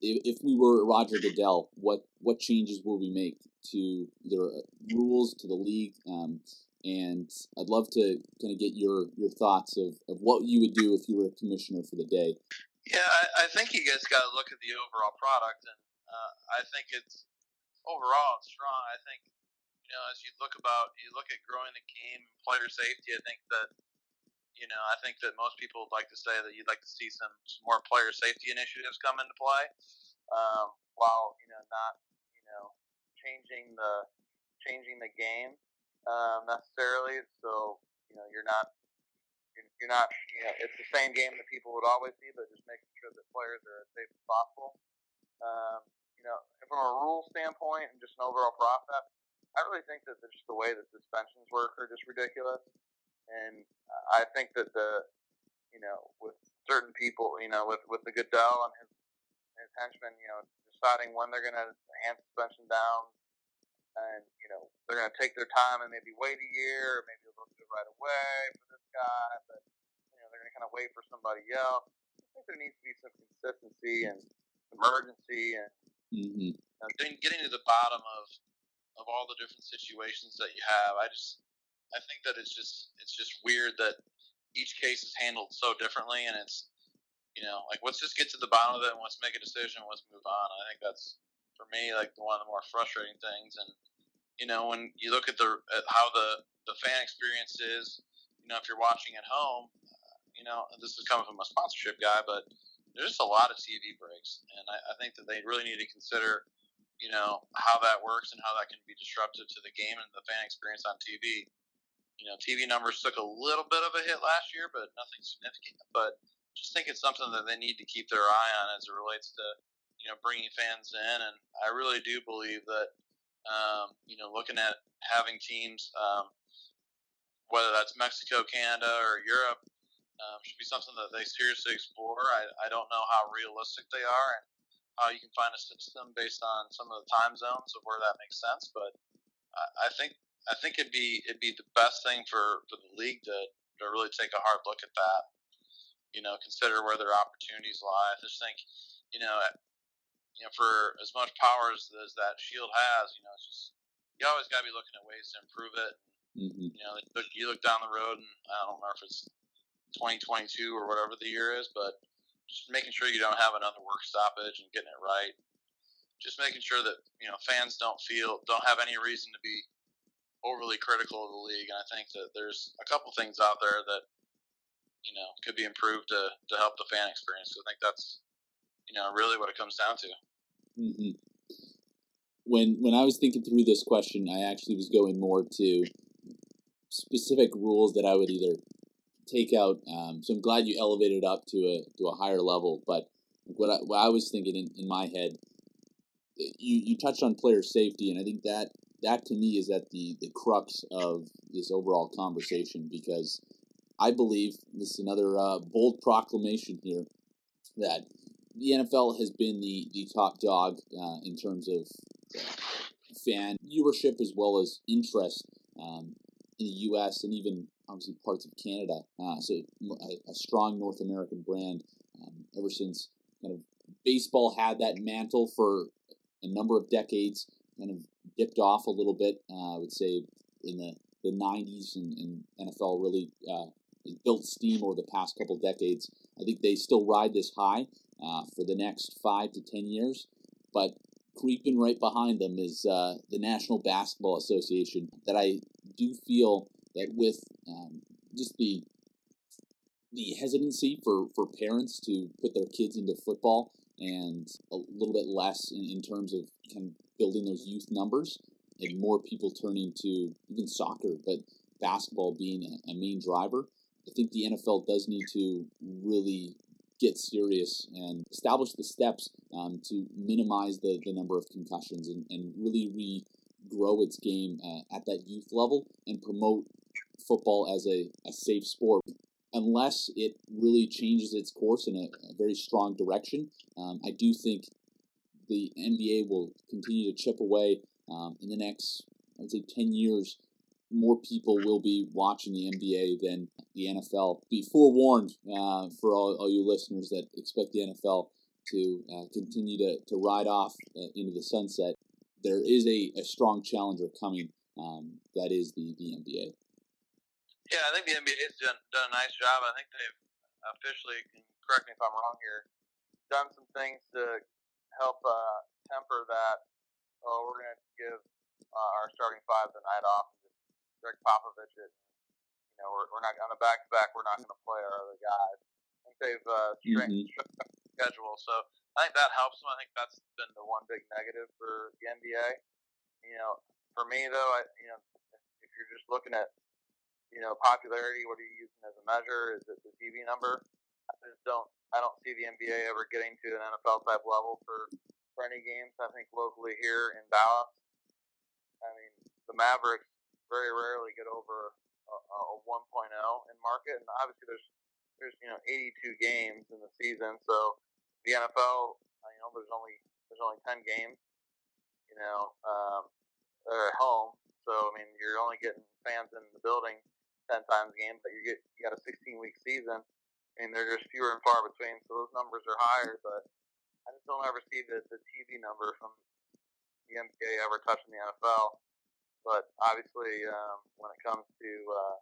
if, if we were Roger Goodell, what what changes will we make to the rules to the league? Um, and I'd love to kind of get your your thoughts of, of what you would do if you were a commissioner for the day. Yeah, I, I think you guys got to look at the overall product, and uh, I think it's overall it's strong. I think you know as you look about you look at growing the game and player safety. I think that you know I think that most people would like to say that you'd like to see some, some more player safety initiatives come into play, um, while you know not you know changing the changing the game um, necessarily. So you know you're not you're not, you know, it's the same game that people would always see, but just making sure that players are as safe as possible. Um, you know, from a rule standpoint and just an overall process, I really think that just the way that suspensions work are just ridiculous. And I think that the, you know, with certain people, you know, with with the Goodell and his his henchmen, you know, deciding when they're going to hand suspension down, and you know, they're going to take their time and maybe wait a year, or maybe they'll do it right away for this guy, but you know, they're going to kind of wait for somebody else. I think there needs to be some consistency and emergency and mm-hmm. you getting, getting to the bottom of of all the different situations that you have. I just I think that it's just it's just weird that each case is handled so differently, and it's you know like let's just get to the bottom of it and let's make a decision, let's move on. I think that's for me like one of the more frustrating things, and you know when you look at the at how the the fan experience is, you know if you're watching at home, uh, you know this is coming from a sponsorship guy, but there's just a lot of TV breaks, and I, I think that they really need to consider you know how that works and how that can be disruptive to the game and the fan experience on TV. You know, TV numbers took a little bit of a hit last year, but nothing significant. But just think it's something that they need to keep their eye on as it relates to you know bringing fans in. And I really do believe that um, you know looking at having teams, um, whether that's Mexico, Canada, or Europe, um, should be something that they seriously explore. I, I don't know how realistic they are and how you can find a system based on some of the time zones of where that makes sense. But I, I think I think it'd be it'd be the best thing for, for the league to, to really take a hard look at that. You know, consider where their opportunities lie. I just think, you know, you know, for as much power as, as that shield has, you know, it's just you always got to be looking at ways to improve it. Mm-hmm. You know, look you look down the road, and I don't know if it's 2022 or whatever the year is, but just making sure you don't have another work stoppage and getting it right. Just making sure that you know fans don't feel don't have any reason to be overly critical of the league. And I think that there's a couple things out there that you know could be improved to to help the fan experience. So I think that's you know really what it comes down to. Mm-hmm. When when I was thinking through this question, I actually was going more to specific rules that I would either take out. Um, so I'm glad you elevated it up to a to a higher level. But what I, what I was thinking in, in my head, you you touched on player safety, and I think that that to me is at the the crux of this overall conversation because I believe this is another uh, bold proclamation here that the NFL has been the the top dog uh, in terms of uh, fan viewership as well as interest um, in the U.S. and even obviously parts of Canada. Uh, so a, a, strong North American brand um, ever since kind of baseball had that mantle for a number of decades, kind of dipped off a little bit. Uh, I would say in the, the 90s and, and NFL really uh, built steam over the past couple decades. I think they still ride this high uh, for the next five to ten years, but creeping right behind them is uh, the National Basketball Association that I do feel that with um, just the the hesitancy for, for parents to put their kids into football and a little bit less in, in terms of kind of building those youth numbers and more people turning to even soccer, but basketball being a, a main driver. I think the NFL does need to really get serious and establish the steps um, to minimize the, the number of concussions and, and really regrow its game uh, at that youth level and promote football as a, a safe sport. Unless it really changes its course in a, a very strong direction, um, I do think the NBA will continue to chip away um, in the next, I would say, 10 years more people will be watching the NBA than the NFL. Be forewarned uh, for all, all you listeners that expect the NFL to uh, continue to, to ride off uh, into the sunset. There is a, a strong challenger coming. Um, that is the, the NBA. Yeah, I think the NBA has done, done a nice job. I think they've officially, correct me if I'm wrong here, done some things to help uh, temper that. Oh, we're going to give uh, our starting five the night off Gregg Popovich it. You know, we're, we're not on the back to back. We're not going to play our other guys. I think they've uh, strengthened mm-hmm. the schedule, so I think that helps them. I think that's been the one big negative for the NBA. You know, for me though, I you know, if you're just looking at you know popularity, what are you using as a measure? Is it the TV number? I just don't. I don't see the NBA ever getting to an NFL type level for for any games. I think locally here in Dallas, I mean, the Mavericks very rarely get over a, a 1.0 in market, and obviously there's there's you know 82 games in the season, so the NFL, you know, there's only there's only 10 games, you know, um, at home, so I mean you're only getting fans in the building 10 times a game, but you get you got a 16 week season, and they're just fewer and far between, so those numbers are higher, but I just don't ever see the, the TV number from the NBA ever touching the NFL. But obviously, um, when it comes to uh,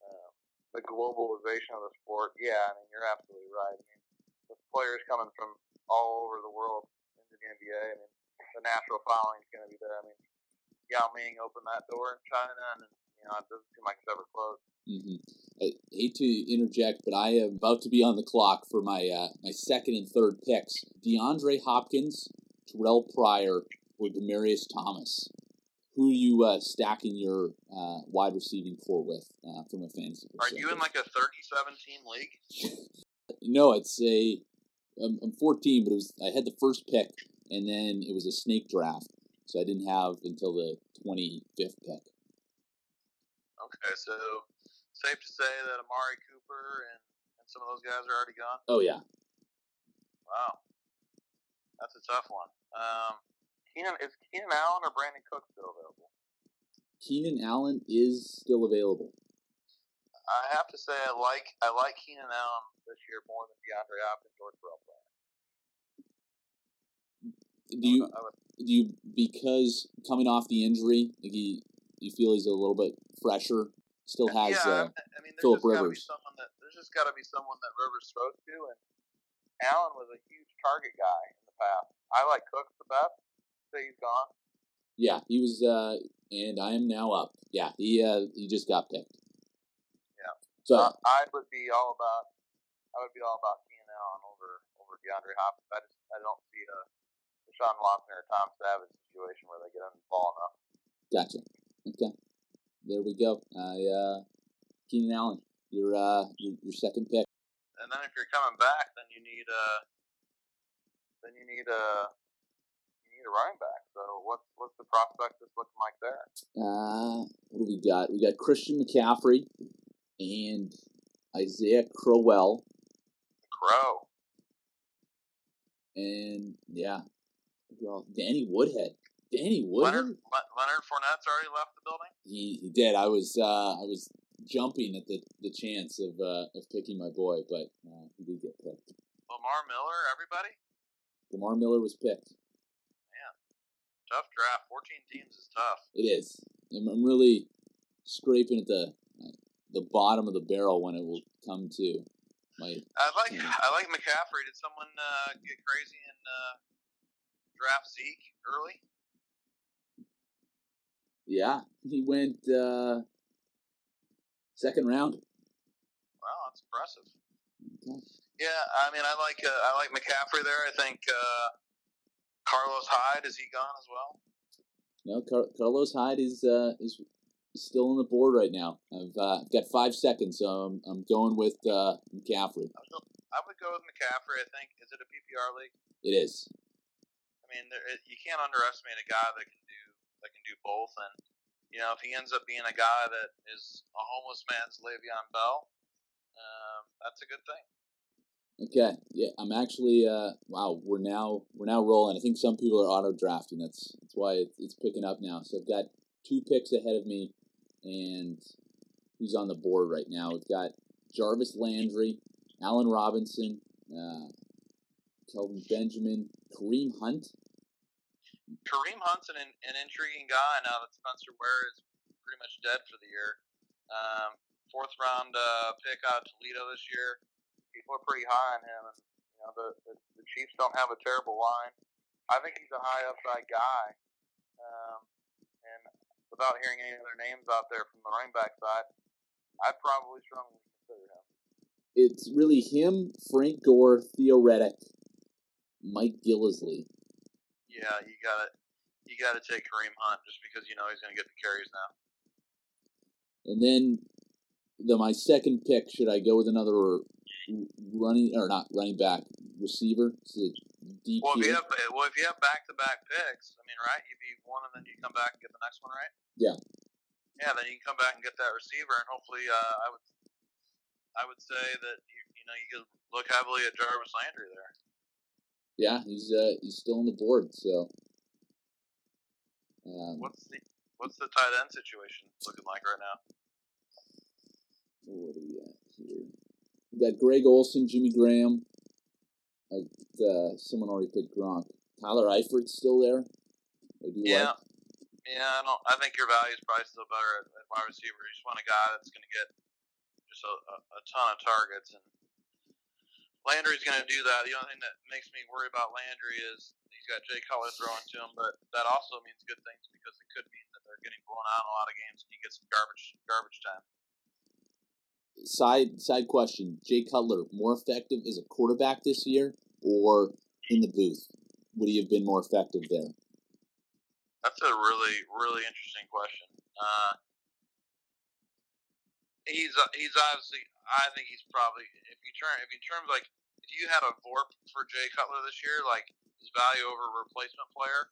uh, the globalization of the sport, yeah, I mean, you're absolutely right. I mean, with players coming from all over the world into the NBA, I mean, the natural following is going to be there. I mean, Yao Ming opened that door in China, and you know, it doesn't seem like it's ever closed. Mm-hmm. I hate to interject, but I am about to be on the clock for my uh, my second and third picks: DeAndre Hopkins, Terrell Pryor, or Demaryius Thomas who are you uh, stacking your uh, wide receiving corps with uh, from a fantasy perspective? Are you in like a 37 team league? no, it's a. I'm, I'm 14, but it was I had the first pick, and then it was a snake draft, so I didn't have until the 25th pick. Okay, so safe to say that Amari Cooper and, and some of those guys are already gone. Oh yeah. Wow, that's a tough one. Um, Keenan is Keenan Allen or Brandin Cook still available? Keenan Allen is still available. I have to say I like I like Keenan Allen this year more than DeAndre Hopkins or Terrell Pryor. Do you do you because coming off the injury, like he, you feel he's a little bit fresher? Still has yeah, uh, I mean, Philip Rivers. Someone that, there's just got to be someone that Rivers throws to, and Allen was a huge target guy in the past. I like Cooks the best say he's gone? Yeah, he was, uh, and I am now up. Yeah, he uh, he just got picked. Yeah. So uh, I would be all about I would be all about Keenan Allen over over DeAndre Hopkins. I just I don't see a Deshaun Watson or Tom Savage situation where they get him the ball enough. Gotcha. Okay. There we go. I uh, Keenan Allen, your uh, your, your second pick. And then if you're coming back, then you need a uh, then you need a uh, need a running back. So what's what's the prospect that's looking like there? Uh, what do we got? We got Christian McCaffrey and Isaiah Crowell. Crow. And yeah, well, Danny Woodhead. Danny Woodhead. Leonard, Leonard Fournette's already left the building. He, he did. I was uh, I was jumping at the, the chance of uh, of picking my boy, but uh, he did get picked. Lamar Miller, everybody. Lamar Miller was picked Yeah. tough draft. Fourteen teams is tough. It is. I'm really scraping at the the bottom of the barrel when it will come to my. I like team. I like McCaffrey. Did someone uh, get crazy and uh, draft Zeke early? Yeah, he went uh, second round. Wow, that's impressive. Okay. Yeah, I mean, I like uh, I like McCaffrey there. I think uh, Carlos Hyde is he gone as well? No, Car- Carlos Hyde is uh, is still on the board right now. I've uh, got five seconds, so I'm, I'm going with uh, McCaffrey. I would go with McCaffrey. I think. Is it a PPR league? It is. I mean, there, you can't underestimate a guy that can that can do both. And you know, if he ends up being a guy that is a homeless man's Le'Veon Bell, um, that's a good thing. Okay, yeah, I'm actually uh, wow. We're now we're now rolling. I think some people are auto drafting. That's that's why it, it's picking up now. So I've got two picks ahead of me, and who's on the board right now? We've got Jarvis Landry, Allen Robinson, uh, Kelvin Benjamin, Kareem Hunt. Kareem Hunt's an, an intriguing guy now that Spencer Ware is pretty much dead for the year. Um, fourth round uh, pick out of Toledo this year people are pretty high on him, and you know the, the the Chiefs don't have a terrible line. I think he's a high upside guy, um, and without hearing any other names out there from the running back side, I'd probably strongly consider him. It's really him, Frank Gore, Theo Mike Gillislee. Yeah, you got it. You got to take Kareem Hunt just because you know he's going to get the carries now. And then the my second pick, should I go with another running or not running back receiver. Well, if you have well, if you have back to back picks, I mean, right? You'd be one, and then you come back and get the next one, right? Yeah. Yeah, then you can come back and get that receiver, and hopefully, uh, I would, I would say that you, you know you could look heavily at Jarvis Landry there. Yeah, he's uh, he's still on the board. So, um, what's the what's the tight end situation looking like right now? What are we at here? We got Greg Olsen, Jimmy Graham. Uh, uh, someone already picked Gronk. Tyler Eifert's still there. Do yeah. Like. Yeah, I don't. I think your value is probably still better at, at wide receiver. You just want a guy that's going to get just a, a, a, ton of targets, and Landry's going to do that. The only thing that makes me worry about Landry is he's got Jay Cutler throwing to him, but that also means good things because it could mean that they're getting blown out in a lot of games and he gets some garbage garbage time side side question: Jay Cutler more effective as a quarterback this year, or in the booth? Would he have been more effective there? That's a really really interesting question. Uh, he's uh, he's obviously. I think he's probably if you turn if you terms like if you had a VORP for Jay Cutler this year, like his value over a replacement player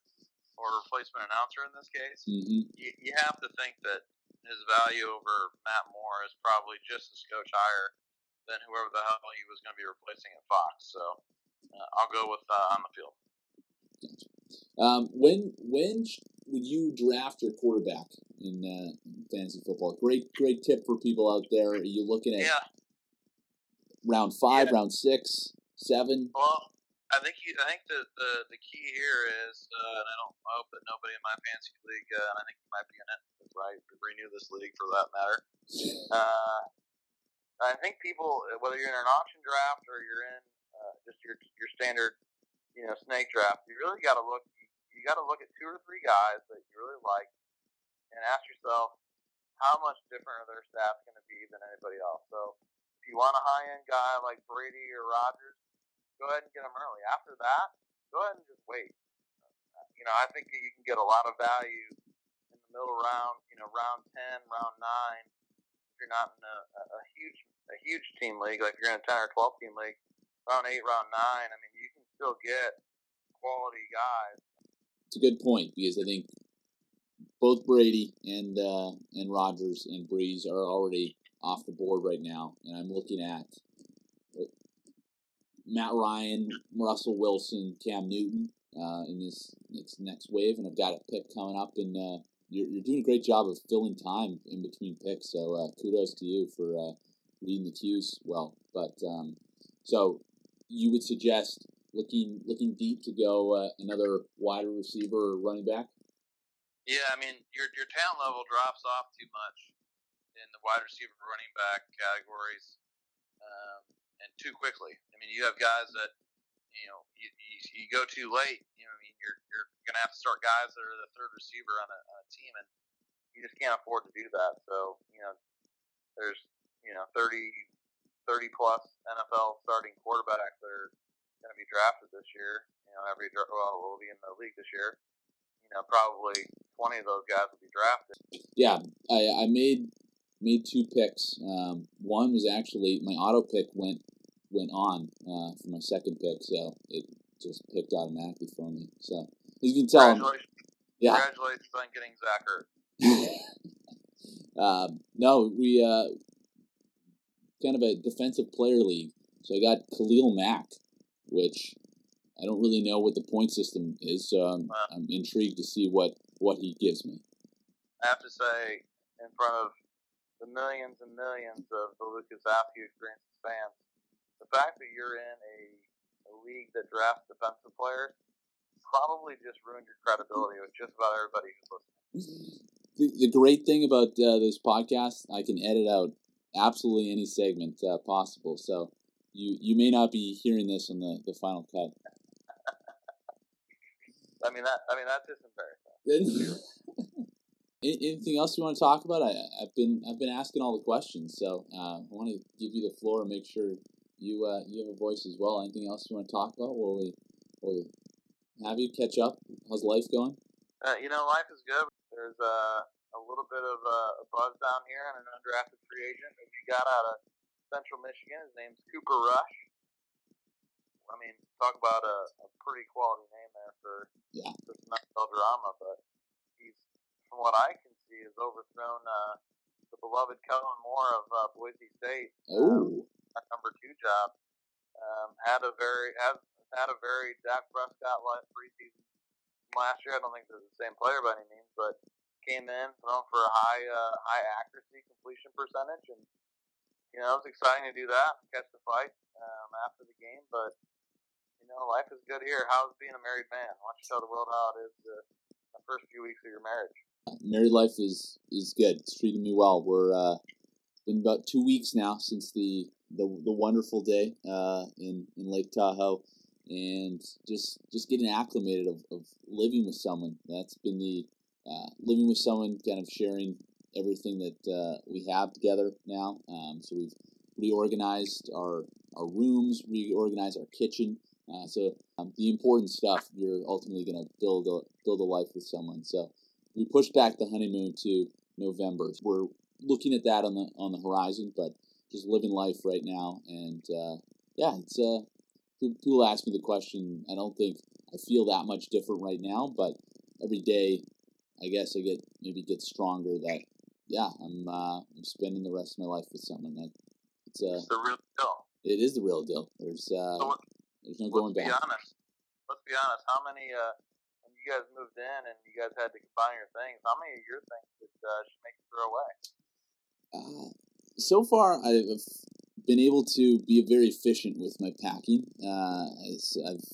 or replacement announcer in this case, mm-hmm. you, you have to think that his value over Matt Moore is probably just a scotch higher than whoever the hell he was going to be replacing at Fox. So uh, I'll go with uh, on the field. Um, when when would you draft your quarterback in, uh, fantasy football? Great great tip for people out there. Are you looking at yeah. round five, yeah. round six, seven? Well, I think you, I think the, the, the key here is, uh, and I don't I hope that nobody in my fantasy league, uh, and I think you might be in it, right? Renew this league for that matter. Uh, I think people, whether you're in an auction draft or you're in uh, just your your standard, you know, snake draft, you really got to look. You, got to look at two or three guys that you really like, and ask yourself, how much different are their stats going to be than anybody else? So, if you want a high end guy like Brady or Rodgers go ahead and get them early. After that, go ahead and just wait. You know, I think you can get a lot of value in the middle round. You know, round ten, round nine. If you're not in a, a huge a huge team league, like you're in a ten or twelve team league, round eight, round nine. I mean, you can still get quality guys. It's a good point because I think both Brady and uh, and Rodgers and Brees are already off the board right now, and I'm looking at Matt Ryan, Russell Wilson, Cam Newton uh, in this next, next wave, and I've got a pick coming up, and uh, you're, you're doing a great job of filling time in between picks. So uh, kudos to you for uh, reading the cues well. But um, so you would suggest looking looking deep to go uh, another wider receiver or running back. Yeah, I mean your your talent level drops off too much in the wide receiver running back categories. Um, and too quickly. I mean, you have guys that you know you, you, you go too late. You know, I mean, you're you're gonna have to start guys that are the third receiver on a, on a team, and you just can't afford to do that. So you know, there's you know 30, 30 plus NFL starting quarterbacks that are going to be drafted this year. You know, every well will be in the league this year. You know, probably twenty of those guys will be drafted. Yeah, I, I made made two picks. Um, one was actually my auto pick went went on uh, for my second pick, so it just picked automatically for me. So you can tell, Congratulations, yeah. congratulations on getting Zach Ertz. um, no, we uh, kind of a defensive player league. So I got Khalil Mack, which I don't really know what the point system is. So I'm, Wow. I'm intrigued to see what what he gives me. I have to say, in front of the millions and millions of the Lucas Askew experiences fans, the fact that you're in a, a league that drafts defensive players probably just ruined your credibility with just about everybody who's listening. The, the great thing about uh, this podcast, I can edit out absolutely any segment uh, possible. So you you may not be hearing this in the, the final cut. I mean that. I mean that's just embarrassing. Any- Anything else you want to talk about? I, I've been I've been asking all the questions, so uh, I want to give you the floor and make sure you uh, you have a voice as well. Anything else you want to talk about? Will we, will we have you catch up? How's life going? Uh, you know, life is good. There's uh, a little bit of uh, a buzz down here on an undrafted free agent that we got out of Central Michigan. His name's Cooper Rush. I mean, talk about a, a pretty quality name there for Yeah. for some NFL drama, but he's, from what I can see, has overthrown uh, the beloved Kellen Moore of uh, Boise State. Oh, That number two job. Um, had a very has had a very Dak Prescott like preseason last year. I don't think they're the same player by any means, but came in thrown for a high uh, high accuracy completion percentage, and you know it was exciting to do that catch the fight um, after the game. But you know life is good here. How's being a married man? Why don't you tell the world how it is the, the first few weeks of your marriage? married life is is good. It's treating me well. We're uh, been about two weeks now since the the, the wonderful day uh, in in Lake Tahoe, and just just getting acclimated of, of living with someone. That's been the uh, living with someone, kind of sharing everything that uh, we have together now. Um, so we've reorganized our our rooms, reorganized our kitchen. Uh, so um, the important stuff you're ultimately going to build a build a life with someone. So we pushed back the honeymoon to November. We're looking at that on the on the horizon, but just living life right now. And uh, yeah, it's uh, people ask me the question. I don't think I feel that much different right now, but every day, I guess I get maybe get stronger. That yeah, I'm uh, I'm spending the rest of my life with someone that it's uh, It's the real deal. it is the real deal. There's uh, So what- there's no going let's be back. honest. Let's be honest. How many, uh, when you guys moved in and you guys had to combine your things, how many of your things did uh, she make you throw away? Uh, so far, I've been able to be very efficient with my packing. Uh, as I've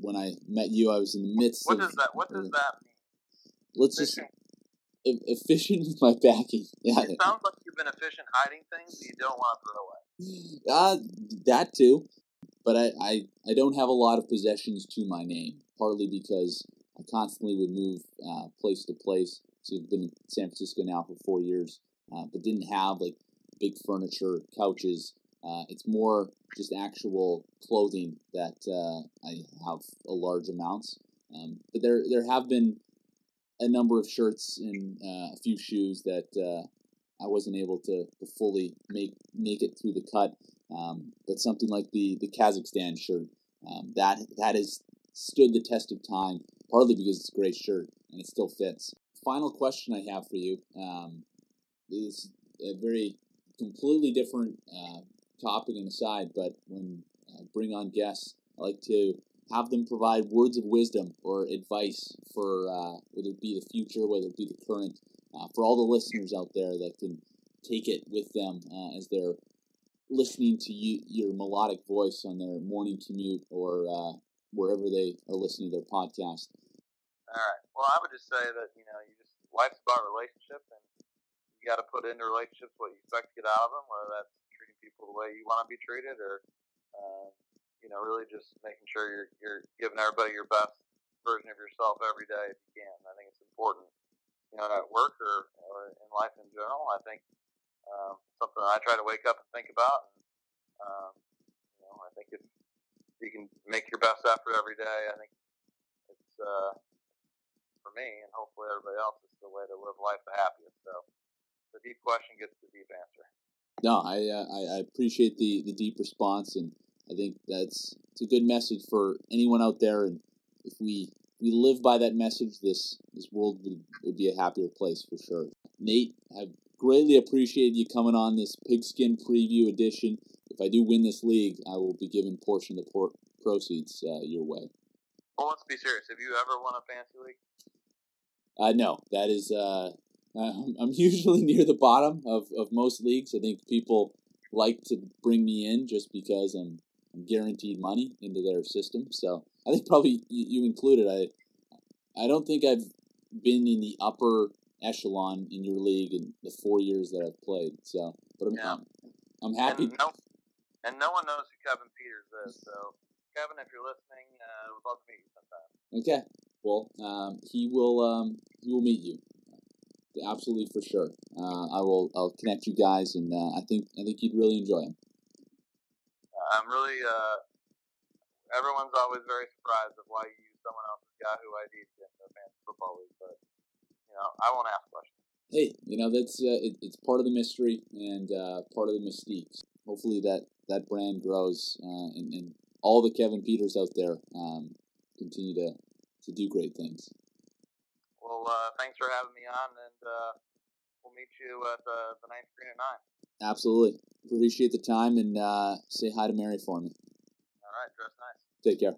when I met you, I was in the midst What of. does that? What does that mean? Let's just Efficient. e- efficient with my packing. Yeah, It sounds like you've been efficient hiding things that you don't want to throw away. uh, that too. But I, I, I don't have a lot of possessions to my name, partly because I constantly would move uh, place to place. So I've been in San Francisco now for four years, uh, but didn't have like big furniture, couches. Uh, it's more just actual clothing that uh, I have a large amounts. Um, but there there have been a number of shirts and uh, a few shoes that uh, I wasn't able to, to fully make make it through the cut. Um, but something like the the Kazakhstan shirt um, that that has stood the test of time, partly because it's a great shirt and it still fits. Final question I have for you um, is a very completely different uh, topic and aside, but when I bring on guests, I like to have them provide words of wisdom or advice for uh, whether it be the future, whether it be the current, uh, for all the listeners out there that can take it with them uh, as they're listening to you, your melodic voice on their morning commute or uh, wherever they are listening to their podcast. All right. Well, I would just say that you know, you just life's about relationships, and you got to put into relationships what you expect to get out of them, whether that's treating people the way you want to be treated, or uh, you know, really just making sure you're you're giving everybody your best version of yourself every day if you can. I think it's important, you know, at work or or in life in general. I think um, something I try to wake up and think about. And, um, you know, I think if you can make your best effort every day, I think it's uh, for me, and hopefully everybody else, it's the way to live life the happiest. So the deep question gets the deep answer. No, I, uh, I I appreciate the the deep response, and I think that's it's a good message for anyone out there. And if we we live by that message, this this world would, would be a happier place for sure. Nate, have greatly appreciated you coming on this pigskin preview edition. If I do win this league, I will be giving portion of the por- proceeds uh, your way. Well, let's be serious. Have you ever won a fantasy league? Uh, no, that is. Uh, I'm usually near the bottom of, of most leagues. I think people like to bring me in just because I'm guaranteed money into their system. So I think probably you, you included. I I don't think I've been in the upper echelon in your league in the four years that I've played. So, but I'm Yeah. I'm, I'm happy. And no, and no one knows who Kevin Peters is. So, Kevin, if you're listening, uh, would love to meet you sometime. Okay. Well, um, he will um, he will meet you. Absolutely for sure. Uh, I will. I'll connect you guys, and uh, I think I think you'd really enjoy him. I'm really. Uh, everyone's always very surprised of why you use someone else's Yahoo ID to get into a fantasy football league, but you know, I won't ask questions. Hey, you know that's uh, it, it's part of the mystery and uh, part of the mystique. Hopefully that that brand grows, uh, and, and all the Kevin Peters out there um, continue to to do great things. Well, uh, thanks for having me on, and uh, we'll meet you at the, the ninth screen at nine. Absolutely appreciate the time, and uh, say hi to Mary for me. All right, dress nice. Take care.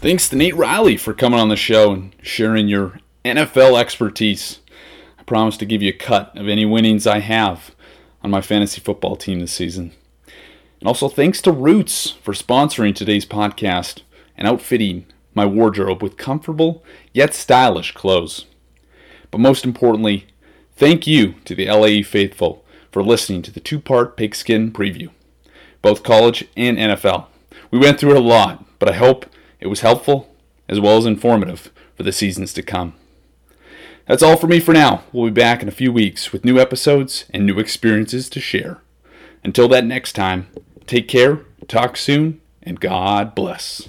Thanks to Nate Riley for coming on the show and sharing your NFL expertise. I promise to give you a cut of any winnings I have on my fantasy football team this season. And also thanks to Roots for sponsoring today's podcast and outfitting my wardrobe with comfortable yet stylish clothes. But most importantly, thank you to the LAE faithful for listening to the two part pigskin preview, both college and NFL. We went through it a lot, but I hope it was helpful as well as informative for the seasons to come. That's all for me for now. We'll be back in a few weeks with new episodes and new experiences to share. Until that next time, take care, talk soon, and God bless.